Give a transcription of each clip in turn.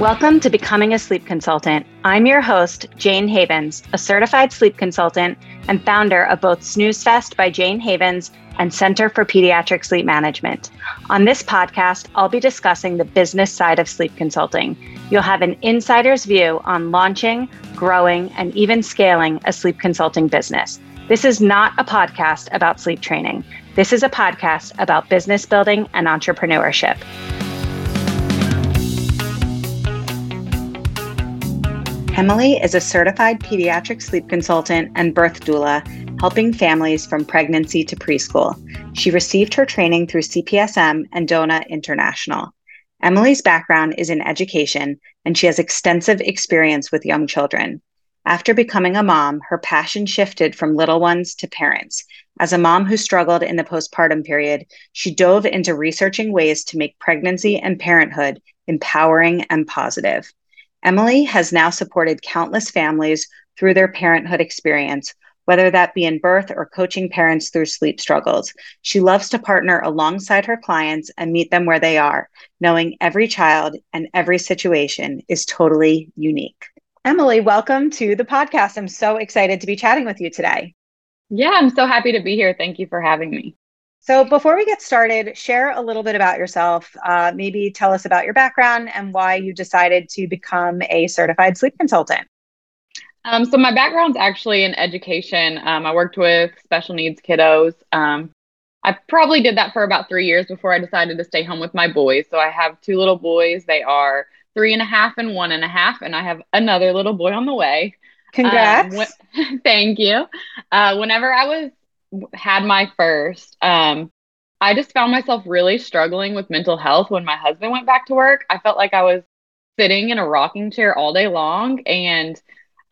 Welcome to Becoming a Sleep Consultant. I'm your host, Jane Havens, a certified sleep consultant and founder of both Snooze Fest by Jane Havens and Center for Pediatric Sleep Management. On this podcast, I'll be discussing the business side of sleep consulting. You'll have an insider's view on launching, growing, and even scaling a sleep consulting business. This is not a podcast about sleep training. This is a podcast about business building and entrepreneurship. Emily is a certified pediatric sleep consultant and birth doula, helping families from pregnancy to preschool. She received her training through CPSM and DONA International. Emily's background is in education, and she has extensive experience with young children. After becoming a mom, her passion shifted from little ones to parents. As a mom who struggled in the postpartum period, she dove into researching ways to make pregnancy and parenthood empowering and positive. Emily has now supported countless families through their parenthood experience, whether that be in birth or coaching parents through sleep struggles. She loves to partner alongside her clients and meet them where they are, knowing every child and every situation is totally unique. Emily, welcome to the podcast. I'm so excited to be chatting with you today. Yeah, I'm so happy to be here. Thank you for having me. So, before we get started, share a little bit about yourself. Uh, maybe tell us about your background and why you decided to become a certified sleep consultant. Um, so, my background's actually in education. Um, I worked with special needs kiddos. Um, I probably did that for about three years before I decided to stay home with my boys. So, I have two little boys. They are three and a half and one and a half, and I have another little boy on the way. Congrats. Um, thank you. Uh, whenever I was had my first, um, I just found myself really struggling with mental health when my husband went back to work. I felt like I was sitting in a rocking chair all day long. And,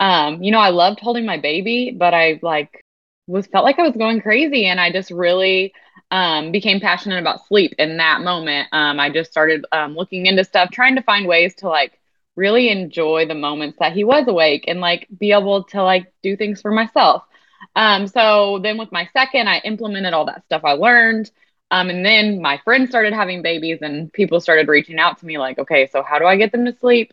um, you know, I loved holding my baby, but I like was felt like I was going crazy. And I just really um, became passionate about sleep in that moment. Um, I just started um, looking into stuff, trying to find ways to like really enjoy the moments that he was awake and like be able to like do things for myself. Um, so then with my second, I implemented all that stuff I learned. Um, and then my friends started having babies and people started reaching out to me like, okay, so how do I get them to sleep?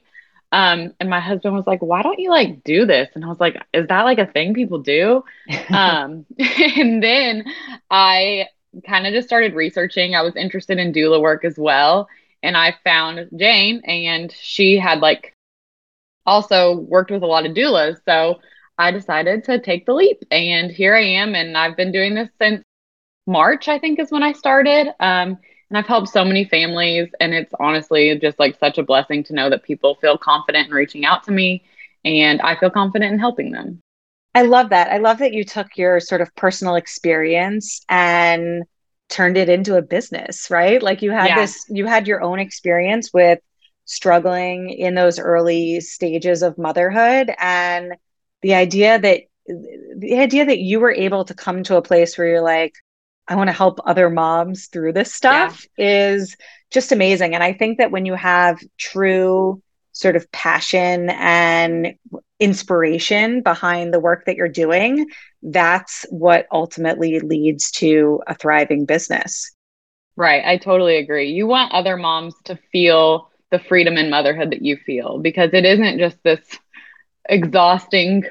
Um, and my husband was like, why don't you like do this? And I was like, is that like a thing people do? um, and then I kind of just started researching. I was interested in doula work as well. And I found Jane and she had like also worked with a lot of doulas. So I decided to take the leap. And here I am. And I've been doing this since March, I think is when I started. Um, and I've helped so many families. And it's honestly just like such a blessing to know that people feel confident in reaching out to me. And I feel confident in helping them. I love that. I love that you took your sort of personal experience and turned it into a business, right? Like you had yeah. this, you had your own experience with struggling in those early stages of motherhood and the idea that the idea that you were able to come to a place where you're like i want to help other moms through this stuff yeah. is just amazing. And i think that when you have true sort of passion and inspiration behind the work that you're doing that's what ultimately leads to a thriving business. Right. I totally agree. You want other moms to feel the freedom in motherhood that you feel because it isn't just this exhausting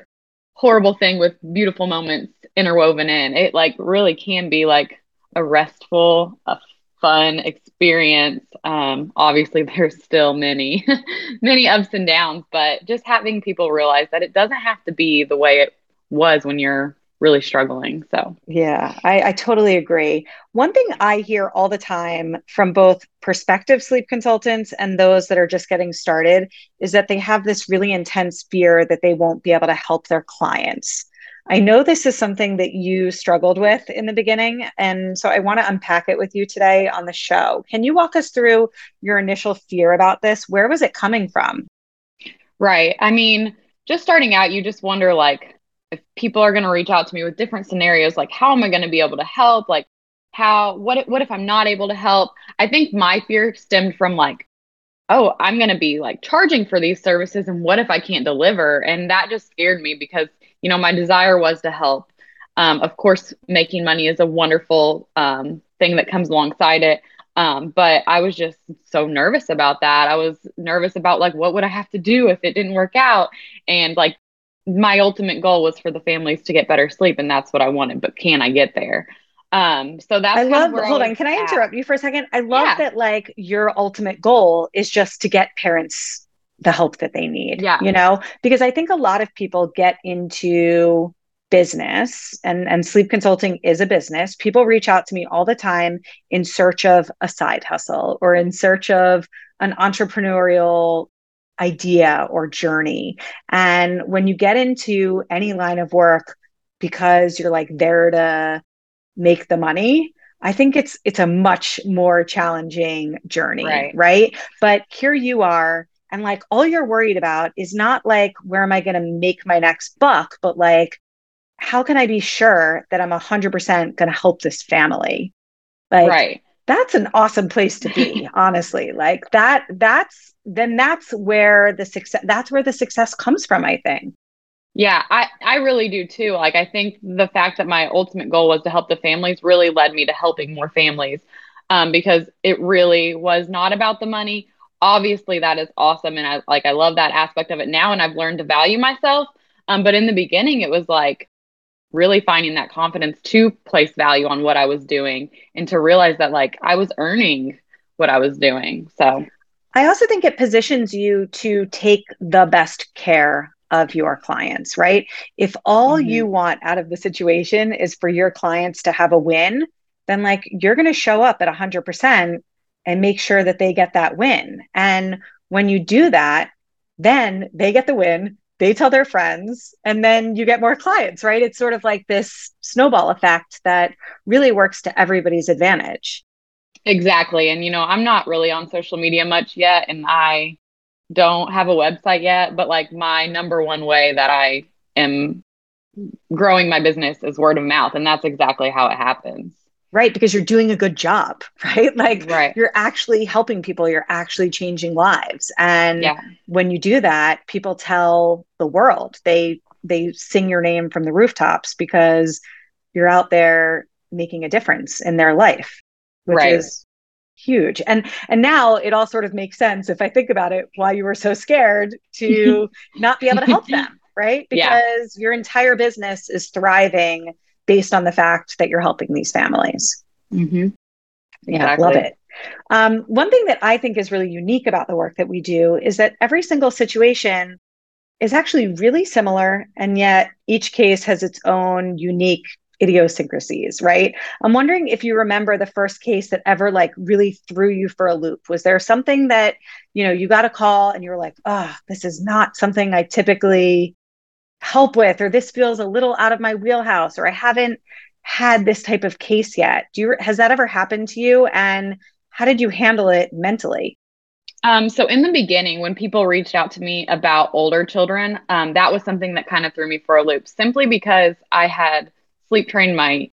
horrible thing with beautiful moments interwoven in. It like really can be like a restful a fun experience. Um obviously there's still many many ups and downs but just having people realize that it doesn't have to be the way it was when you're really struggling. So, yeah, I, I, totally agree. One thing I hear all the time from both prospective sleep consultants and those that are just getting started is that they have this really intense fear that they won't be able to help their clients. I know this is something that you struggled with in the beginning. And so I want to unpack it with you today on the show. Can you walk us through your initial fear about this? Where was it coming from? Right. I mean, just starting out, you just wonder like, if people are going to reach out to me with different scenarios like how am i going to be able to help like how what what if i'm not able to help i think my fear stemmed from like oh i'm going to be like charging for these services and what if i can't deliver and that just scared me because you know, my desire was to help. Um, of course, making money is a wonderful um, thing that comes alongside it. Um, but I was just so nervous about that. I was nervous about like, what would I have to do if it didn't work out? And like, my ultimate goal was for the families to get better sleep, and that's what I wanted. But can I get there? Um, so that's I love. hold I on, can I interrupt you for a second? I love yeah. that like your ultimate goal is just to get parents the help that they need. Yeah, you know, because I think a lot of people get into business and and sleep consulting is a business people reach out to me all the time in search of a side hustle or in search of an entrepreneurial idea or journey. And when you get into any line of work because you're like there to make the money i think it's it's a much more challenging journey right, right? but here you are and like all you're worried about is not like where am i going to make my next buck but like how can i be sure that i'm 100% going to help this family? Like right that's an awesome place to be honestly like that that's then that's where the success that's where the success comes from i think yeah, I, I really do too. Like, I think the fact that my ultimate goal was to help the families really led me to helping more families um, because it really was not about the money. Obviously, that is awesome. And I like, I love that aspect of it now. And I've learned to value myself. Um, but in the beginning, it was like really finding that confidence to place value on what I was doing and to realize that like I was earning what I was doing. So I also think it positions you to take the best care of your clients, right? If all mm-hmm. you want out of the situation is for your clients to have a win, then like you're going to show up at 100% and make sure that they get that win. And when you do that, then they get the win, they tell their friends, and then you get more clients, right? It's sort of like this snowball effect that really works to everybody's advantage. Exactly. And, you know, I'm not really on social media much yet. And I don't have a website yet, but like my number one way that I am growing my business is word of mouth. And that's exactly how it happens. Right. Because you're doing a good job, right? Like right. you're actually helping people, you're actually changing lives. And yeah. when you do that, people tell the world. They they sing your name from the rooftops because you're out there making a difference in their life, which right. is huge and and now it all sort of makes sense if i think about it why you were so scared to not be able to help them right because yeah. your entire business is thriving based on the fact that you're helping these families mm-hmm. yeah exactly. love it um, one thing that i think is really unique about the work that we do is that every single situation is actually really similar and yet each case has its own unique idiosyncrasies, right? I'm wondering if you remember the first case that ever like really threw you for a loop. Was there something that, you know, you got a call and you were like, oh, this is not something I typically help with, or this feels a little out of my wheelhouse, or I haven't had this type of case yet. Do you has that ever happened to you? And how did you handle it mentally? Um, so in the beginning, when people reached out to me about older children, um, that was something that kind of threw me for a loop, simply because I had sleep trained my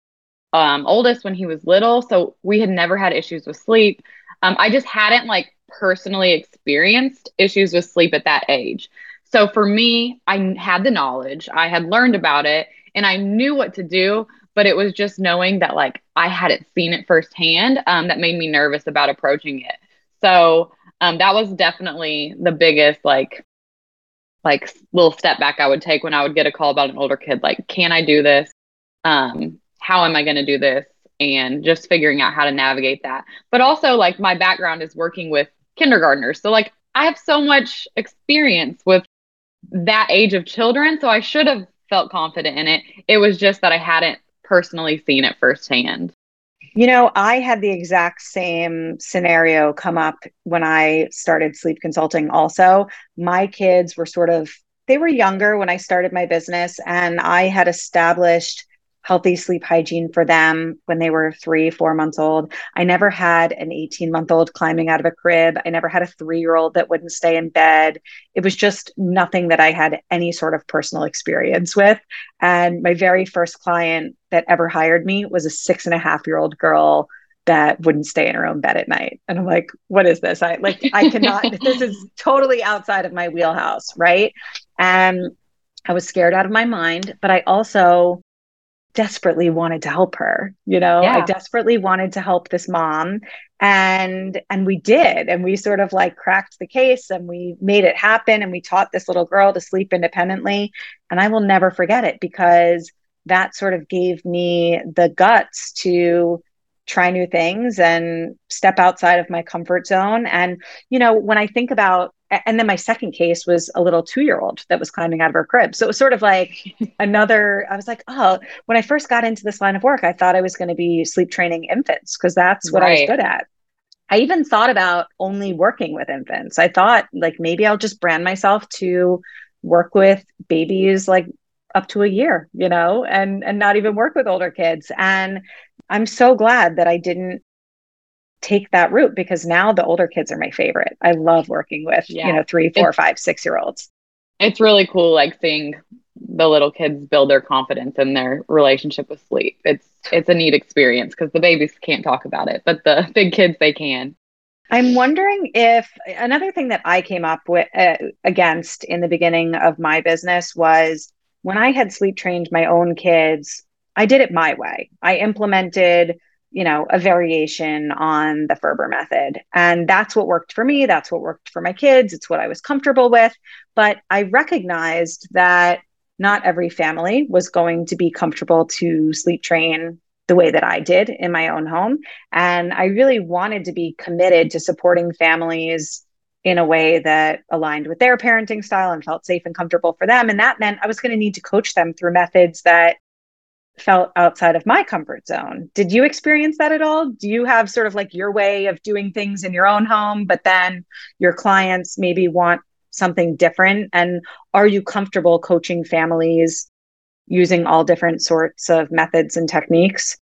um, oldest when he was little. So we had never had issues with sleep. Um, I just hadn't like personally experienced issues with sleep at that age. So for me, I had the knowledge, I had learned about it, and I knew what to do. But it was just knowing that like I hadn't seen it firsthand um, that made me nervous about approaching it. So um, that was definitely the biggest like like little step back I would take when I would get a call about an older kid. Like, can I do this? um, how am I going to do this? And just figuring out how to navigate that. But also, like, my background is working with kindergartners. So, like, I have so much experience with that age of children. So, I should have felt confident in it. It was just that I hadn't personally seen it firsthand. You know, I had the exact same scenario come up when I started sleep consulting, also. My kids were sort of, they were younger when I started my business, and I had established healthy sleep hygiene for them when they were three, four months old. I never had an 18 month old climbing out of a crib. I never had a three year old that wouldn't stay in bed. It was just nothing that I had any sort of personal experience with. And my very first client that ever hired me was a six and a half year old girl that wouldn't stay in her own bed at night. And I'm like, what is this? I like, I cannot, this is totally outside of my wheelhouse. Right. And I was scared out of my mind, but I also desperately wanted to help her you know? Yeah. i desperately wanted to help this mom and and we did and we sort of like cracked the case and we made it happen and we taught this little girl to sleep independently. And i will never forget it because that sort of gave me the guts to try new things and step outside of my comfort zone. And you know when i think about and then my second case was a little two year old that was climbing out of her crib. So it was sort of like another, I was like, oh, when I first got into this line of work, I thought I was going to be sleep training infants because that's what right. I was good at. I even thought about only working with infants. I thought like maybe I'll just brand myself to work with babies like up to a year, you know, and and not even work with older kids. And I'm so glad that I didn't take that route because now the older kids are my favorite. I love working with, yeah. you know, three, four, it's, five, six year olds. It's really cool, like seeing the little kids build their confidence in their relationship with sleep. It's it's a neat experience because the babies can't talk about it, but the big kids they can. I'm wondering if another thing that I came up with uh, against in the beginning of my business was when I had sleep trained my own kids, I did it my way. I implemented you know, a variation on the Ferber method. And that's what worked for me. That's what worked for my kids. It's what I was comfortable with. But I recognized that not every family was going to be comfortable to sleep train the way that I did in my own home. And I really wanted to be committed to supporting families in a way that aligned with their parenting style and felt safe and comfortable for them. And that meant I was going to need to coach them through methods that felt outside of my comfort zone. Did you experience that at all? Do you have sort of like your way of doing things in your own home, but then your clients maybe want something different? And are you comfortable coaching families using all different sorts of methods and techniques?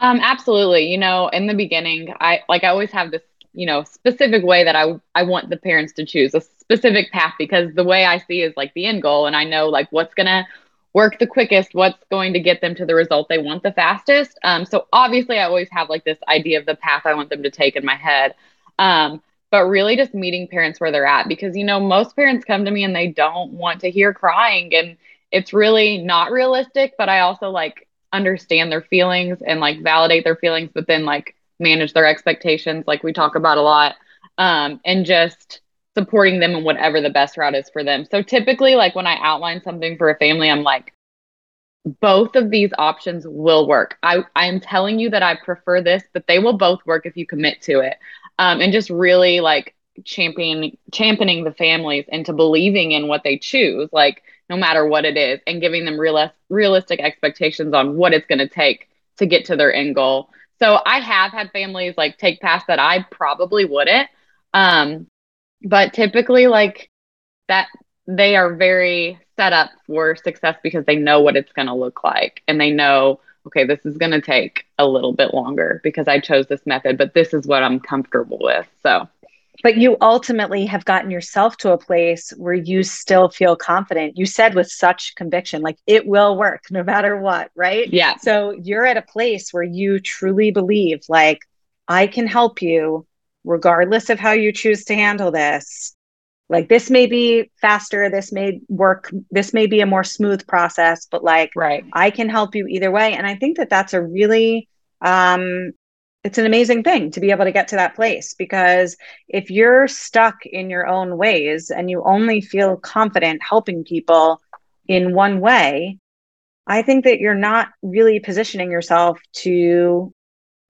Um, absolutely. You know, in the beginning, I like I always have this, you know, specific way that I I want the parents to choose a specific path because the way I see is like the end goal, and I know like what's gonna work the quickest, what's going to get them to the result they want the fastest. Um, so obviously, I always have like this idea of the path I want them to take in my head. Um, but really just meeting parents where they're at because you know most parents come to me and they don't want to hear crying and it's really not realistic but i also like understand their feelings and like validate their feelings but then like manage their expectations like we talk about a lot um, and just supporting them in whatever the best route is for them. So typically, like when I outline something for a family, I'm like, both of these options will work. I, I am telling you that I prefer this, but they will both work if you commit to it. Um, and just really like championing championing the families into believing in what they choose, like no matter what it is, and giving them real, realistic expectations on what it's going to take to get to their end goal. So I have had families like take paths that I probably wouldn't. Um, but typically like that they are very set up for success because they know what it's going to look like. And they know okay this is going to take a little bit longer because i chose this method but this is what i'm comfortable with so. But you ultimately have gotten yourself to a place where you still feel confident. You said with such conviction like it will work no matter what right? Yeah. So you're at a place where you truly believe like i can help you regardless of how you choose to handle this. Like this may be faster this may work this may be a more smooth process but like right. I can help you either way. And i think that that's a really um it's an amazing thing to be able to get to that place because if you're stuck in your own ways and you only feel confident helping people in one way i think that you're not really positioning yourself to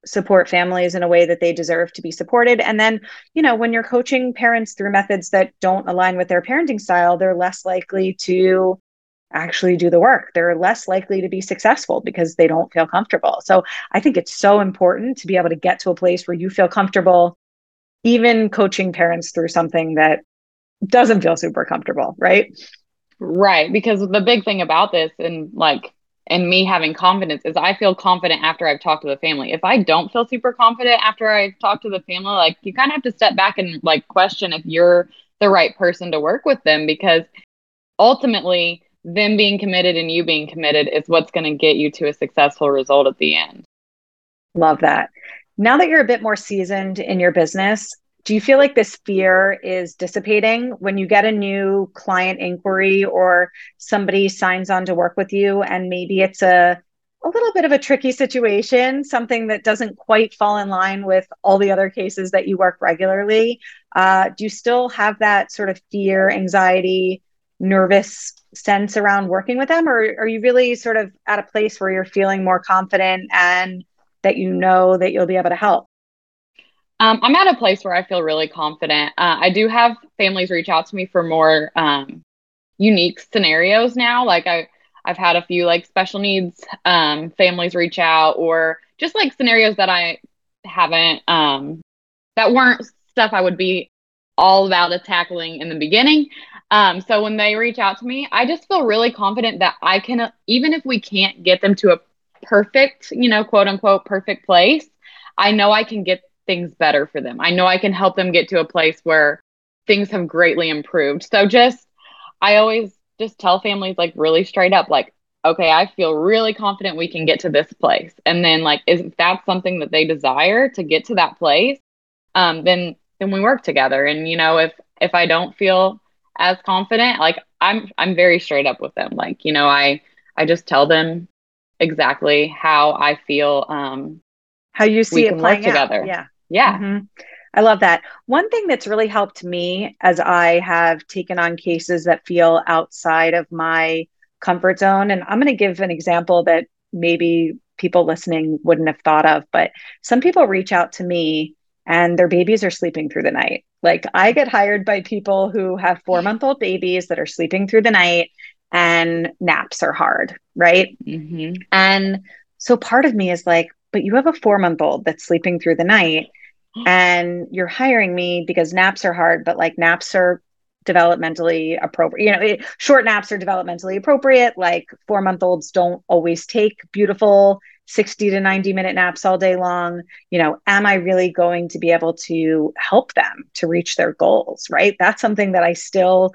support families in a way that they deserve to be supported. And then, you know, when you're coaching parents through methods that don't align with their parenting style, they're less likely to actually do the work. They're less likely to be successful because they don't feel comfortable. So I think it's so important to be able to get to a place where you feel comfortable, even coaching parents through something that doesn't feel super comfortable, right? Right. Because the big thing about this, and like and me having confidence is I feel confident after I've talked to the family. If I don't feel super confident after I've talked to the family, like you kind of have to step back and like question if you're the right person to work with them because ultimately them being committed and you being committed is what's going to get you to a successful result at the end. Love that. Now that you're a bit more seasoned in your business, do you feel like this fear is dissipating when you get a new client inquiry or somebody signs on to work with you and maybe it's a a little bit of a tricky situation, something that doesn't quite fall in line with all the other cases that you work regularly. Uh, do you still have that sort of fear, anxiety, nervous sense around working with them, or are you really sort of at a place where you're feeling more confident and that you know that you'll be able to help? Um, I'm at a place where I feel really confident. Uh, I do have families reach out to me for more um, unique scenarios now. Like I, I've had a few like special needs um, families reach out, or just like scenarios that I haven't um, that weren't stuff I would be all about tackling in the beginning. Um, so when they reach out to me, I just feel really confident that I can, even if we can't get them to a perfect, you know, quote unquote, perfect place, I know I can get things better for them. I know I can help them get to a place where things have greatly improved. So just, I always just tell families like really straight up, like, okay, I feel really confident we can get to this place. And then like, if that's something that they desire to get to that place, um, then, then we work together. And, you know, if, if I don't feel as confident, like I'm, I'm very straight up with them. Like, you know, I, I just tell them exactly how I feel, um, how you see it playing together. Yeah. Yeah. Mm-hmm. I love that. One thing that's really helped me as I have taken on cases that feel outside of my comfort zone, and I'm going to give an example that maybe people listening wouldn't have thought of, but some people reach out to me and their babies are sleeping through the night. Like I get hired by people who have four month old babies that are sleeping through the night and naps are hard, right? Mm-hmm. And so part of me is like, but you have a four month old that's sleeping through the night and you're hiring me because naps are hard, but like naps are developmentally appropriate. You know, it, short naps are developmentally appropriate. Like four month olds don't always take beautiful 60 to 90 minute naps all day long. You know, am I really going to be able to help them to reach their goals? Right. That's something that I still,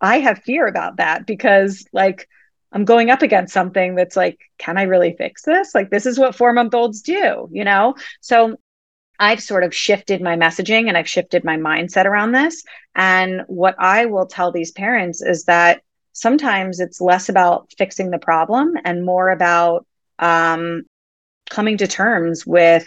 I have fear about that because like, I'm going up against something that's like, can I really fix this? Like, this is what four month olds do, you know? So I've sort of shifted my messaging and I've shifted my mindset around this. And what I will tell these parents is that sometimes it's less about fixing the problem and more about um, coming to terms with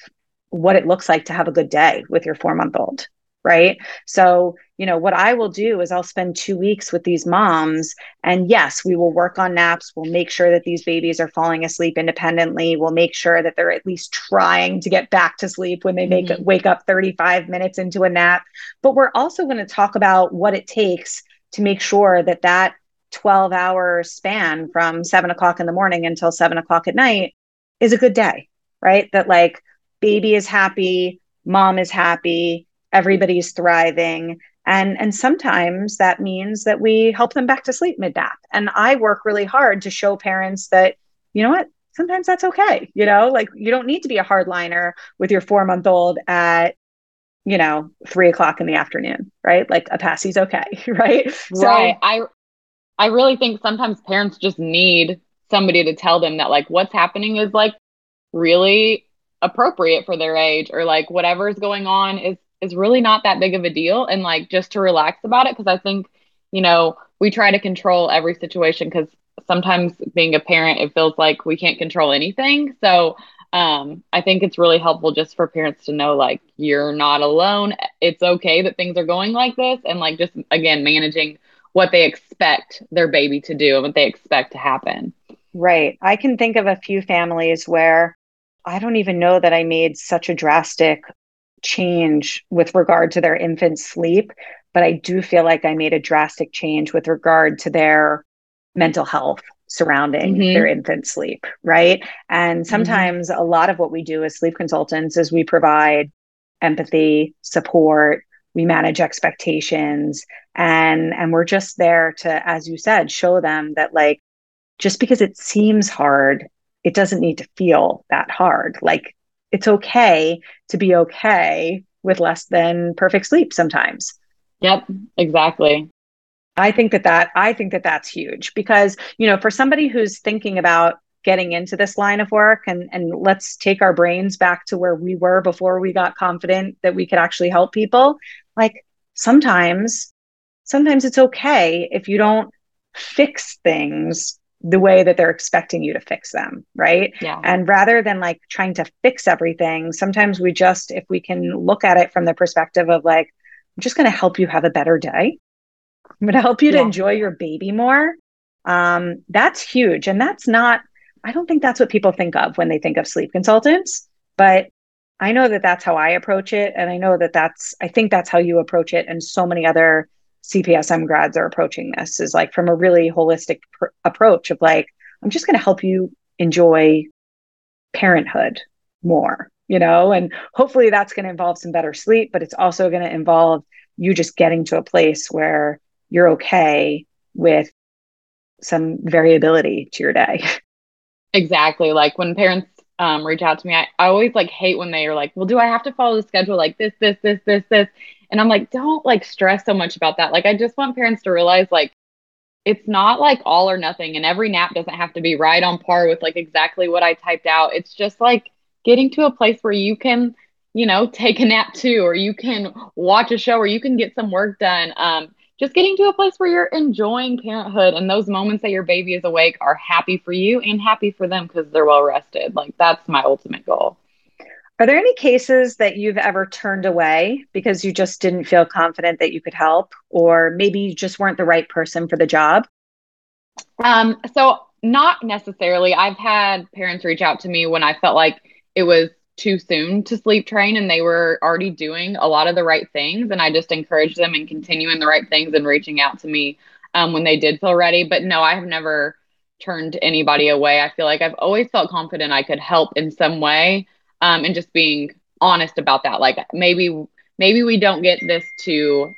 what it looks like to have a good day with your four month old right? So, you know, what I will do is I'll spend two weeks with these moms. And yes, we will work on naps. We'll make sure that these babies are falling asleep independently. We'll make sure that they're at least trying to get back to sleep when they make mm-hmm. wake up 35 minutes into a nap. But we're also going to talk about what it takes to make sure that that 12 hour span from seven o'clock in the morning until seven o'clock at night is a good day, right? That like baby is happy, mom is happy, everybody's thriving. And and sometimes that means that we help them back to sleep mid nap and i work really hard to show parents that you know what sometimes that's okay you know like you don't need to be a hardliner with your four month old at you know three o'clock in the afternoon right? Like a passy's okay right? Right. I i really think sometimes parents just need somebody to tell them that like what's happening is like really appropriate for their age or like whatever's going on is is really not that big of a deal and like just to relax about it because I think, you know, we try to control every situation because sometimes being a parent it feels like we can't control anything. So um, I think it's really helpful just for parents to know like you're not alone. It's okay that things are going like this and like just again managing what they expect their baby to do and what they expect to happen. Right. I can think of a few families where I don't even know that I made such a drastic change with regard to their infant sleep, but I do feel like I made a drastic change with regard to their mental health surrounding mm-hmm. their infant sleep, right? And mm-hmm. sometimes mm-hmm. a lot of what we do as sleep consultants is we provide empathy, support, we manage expectations and and we're just there to as you said show them that like just because it seems hard it doesn't need to feel that hard like it's okay to be okay with less than perfect sleep sometimes. Yep, exactly. I think that that I think that that's huge because, you know, for somebody who's thinking about getting into this line of work and and let's take our brains back to where we were before we got confident that we could actually help people like sometimes sometimes it's okay if you don't fix things the way that they're expecting you to fix them right yeah and rather than like trying to fix everything sometimes we just if we can look at it from the perspective of like i'm just going to help you have a better day i'm going to help you yeah. to enjoy your baby more um, that's huge and that's not I don't think that's what people think of when they think of sleep consultants, but I know that that's how I approach it. And I know that that's, I think that's how you approach it. And so many other CPSM grads are approaching this is like from a really holistic pr- approach of like, I'm just going to help you enjoy parenthood more, you know? And hopefully that's going to involve some better sleep, but it's also going to involve you just getting to a place where you're okay with some variability to your day. Exactly. Like when parents um, reach out to me, I, I always like hate when they are like, well, do I have to follow the schedule like this, this, this, this, this? And I'm like, don't like stress so much about that. Like, I just want parents to realize like, it's not like all or nothing. And every nap doesn't have to be right on par with like exactly what I typed out. It's just like getting to a place where you can, you know, take a nap too, or you can watch a show, or you can get some work done. Um, just getting to a place where you're enjoying parenthood and those moments that your baby is awake are happy for you and happy for them because they're well rested. Like that's my ultimate goal. Are there any cases that you've ever turned away because you just didn't feel confident that you could help, or maybe you just weren't the right person for the job? Um, so not necessarily. I've had parents reach out to me when I felt like it was too soon to sleep train and they were already doing a lot of the right things and i just encouraged them and continuing the right things and reaching out to me um, when they did feel ready but no i have never turned anybody away i feel like i've always felt confident i could help in some way um, and just being honest about that. Like maybe maybe we don't get this to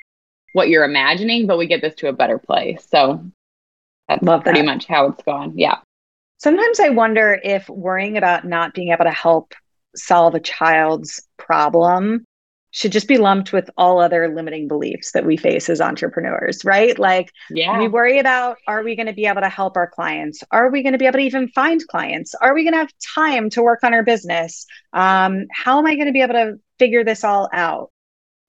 what you're imagining but we get this to a better place. So that's Love pretty that. much how it's gone. Yeah. Sometimes i wonder if worrying about not being able to help solve a child's problem should just be lumped with all other limiting beliefs that we face as entrepreneurs, right? Like, yeah. we worry about are we going to be able to help our clients? Are we going to be able to even find clients? Are we going to have time to work on our business? Um, how am I going to be able to figure this all out?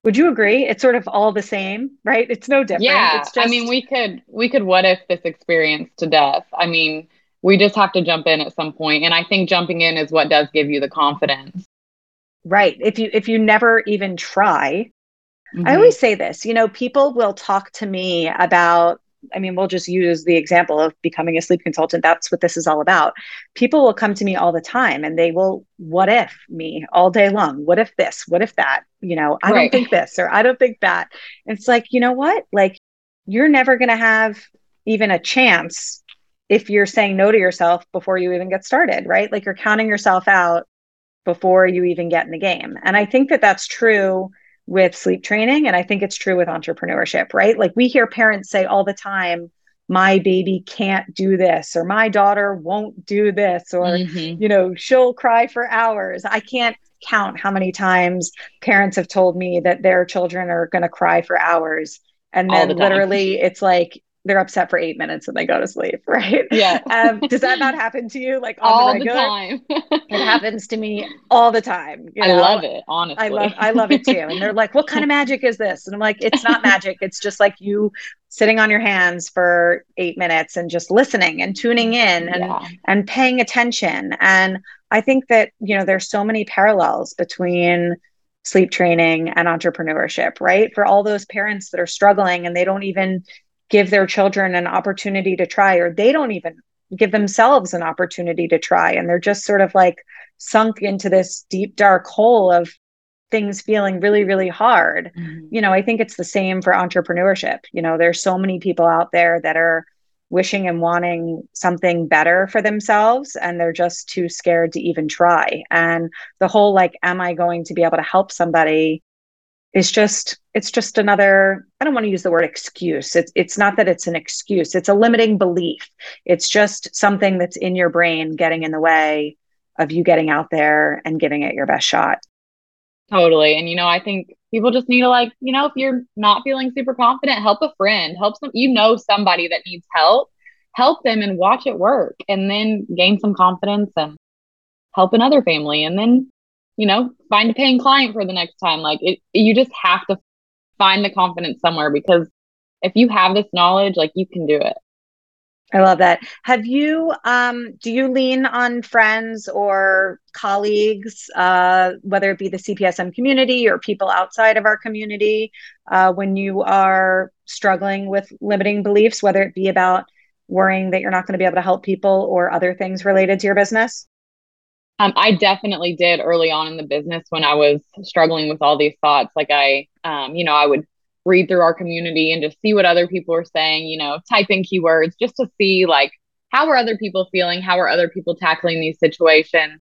Would you agree? It's sort of all the same, right? It's no different. Yeah. It's just... I mean, we could we could what if this experience to death. I mean, we just have to jump in at some point and i think jumping in is what does give you the confidence right if you if you never even try mm-hmm. i always say this you know people will talk to me about I mean, we'll just use the example of becoming a sleep consultant. That's what this is all about. People will come to me all the time and they will, what if me all day long? What if this? What if that? You know, I right. don't think this or I don't think that. it's like, you know what? Like, you're never going to have even a chance if you're saying no to yourself before you even get started, right? Like you're counting yourself out before you even get in the game. And I think that that's true with sleep training. And I think it's true with entrepreneurship, right? Like we hear parents say all the time, my baby can't do this, or my daughter won't do this, or, mm-hmm. you know, she'll cry for hours. I can't count how many times parents have told me that their children are going to cry for hours. And then the literally, it's like, they're upset for eight minutes and they go to sleep, right? Yeah. Um, does that not happen to you? Like all the, the time. it happens to me all the time. You know? I love it, honestly. I love I love it too. And they're like, what kind of magic is this? And I'm like, it's not magic. It's just like you sitting on your hands for eight minutes and just listening and tuning in and yeah. and paying attention. And I think that, you know, there's so many parallels between sleep training and entrepreneurship, right? For all those parents that are struggling and they don't even give their children an opportunity to try, or they don't even give themselves an opportunity to try. And they're just sort of like sunk into this deep, dark hole of things feeling really, really hard. Mm-hmm. You know, I think it's the same for entrepreneurship. You know, there's so many people out there that are wishing and wanting something better for themselves and they're just too scared to even try and the whole like am i going to be able to help somebody is just it's just another i don't want to use the word excuse. It's it's not that it's an excuse. It's a limiting belief. It's just something that's in your brain getting in the way of you getting out there and giving it your best shot. Totally. And you know i think people just need to like you know if you're not feeling super confident help a friend. Help some you know somebody that needs help. Help them and watch it work and then gain some confidence and help another family and then you know find a paying client for the next time like it you just have to find the confidence somewhere because if you have this knowledge like you can do it I love that. Have you, um, do you lean on friends or colleagues, uh, whether it be the CPSM community or people outside of our community, uh, when you are struggling with limiting beliefs, whether it be about worrying that you're not going to be able to help people or other things related to your business? Um, I definitely did early on in the business when I was struggling with all these thoughts. Like I, um, you know, I would read through our community and just see what other people are saying, you know, type in keywords just to see like how are other people feeling, how are other people tackling these situations.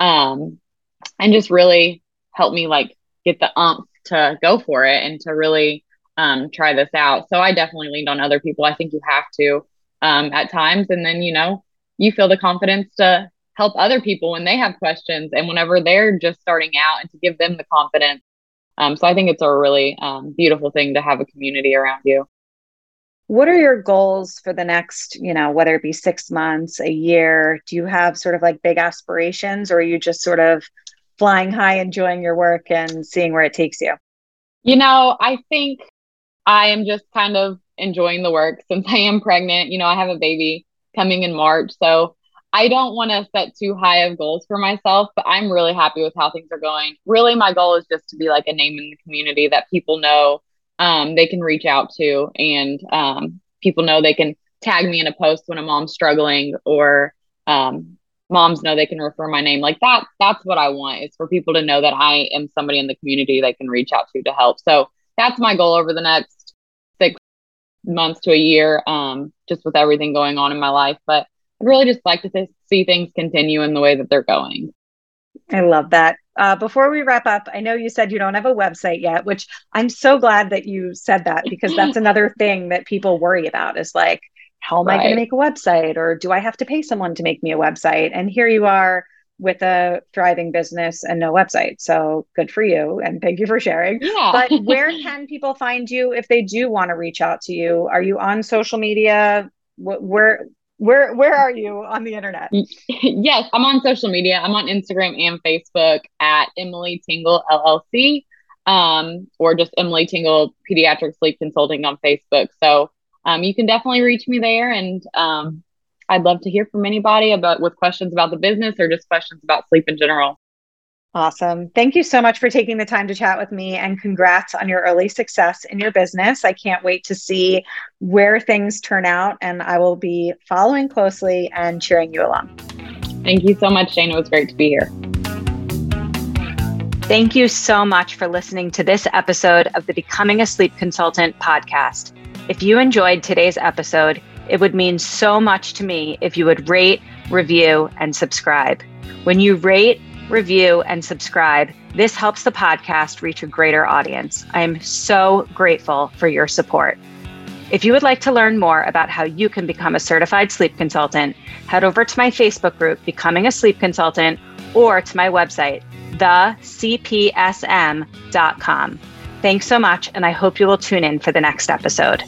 Um, and just really help me like get the umph to go for it and to really um, try this out. So I definitely leaned on other people. I think you have to um, at times. And then, you know, you feel the confidence to help other people when they have questions and whenever they're just starting out and to give them the confidence um, so I think it's a really um, beautiful thing to have a community around you. What are your goals for the next, you know, whether it be six months, a year? Do you have sort of like big aspirations or are you just sort of flying high, enjoying your work and seeing where it takes you? You know, I think I am just kind of enjoying the work since I am pregnant. You know, I have a baby coming in March. So I don't want to set too high of goals for myself, but I'm really happy with how things are going. Really, my goal is just to be like a name in the community that people know um, they can reach out to, and um, people know they can tag me in a post when a mom's struggling, or um, moms know they can refer my name. Like that. That's what I want is for people to know that I am somebody in the community they can reach out to to help. So that's my goal over the next six months to a year, um, just with everything going on in my life. But I'd really just like to th- see things continue in the way that they're going. I love that. Uh, before we wrap up, I know you said you don't have a website yet, which I'm so glad that you said that because that's another thing that people worry about is like, how am right. I going to make a website? Or do I have to pay someone to make me a website? And here you are with a thriving business and no website. So good for you. And thank you for sharing. Yeah. but where can people find you if they do want to reach out to you? Are you on social media? Where where where are you on the internet? yes, I'm on social media. I'm on Instagram and Facebook at Emily Tingle LLC, um, or just Emily Tingle Pediatric Sleep Consulting on Facebook. So um, you can definitely reach me there, and um, I'd love to hear from anybody about with questions about the business or just questions about sleep in general. Awesome. Thank you so much for taking the time to chat with me and congrats on your early success in your business. I can't wait to see where things turn out and I will be following closely and cheering you along. Thank you so much, Jane. It was great to be here. Thank you so much for listening to this episode of the Becoming a Sleep Consultant podcast. If you enjoyed today's episode, it would mean so much to me if you would rate, review, and subscribe. When you rate, review, and subscribe. This helps the podcast reach a greater audience. I am so grateful for your support. If you would like to learn more about how you can become a certified sleep consultant, head over to my Facebook group, Becoming a Sleep Consultant, or to my website, thecpsm.com. Thanks so much, and I hope you will tune in for the next episode.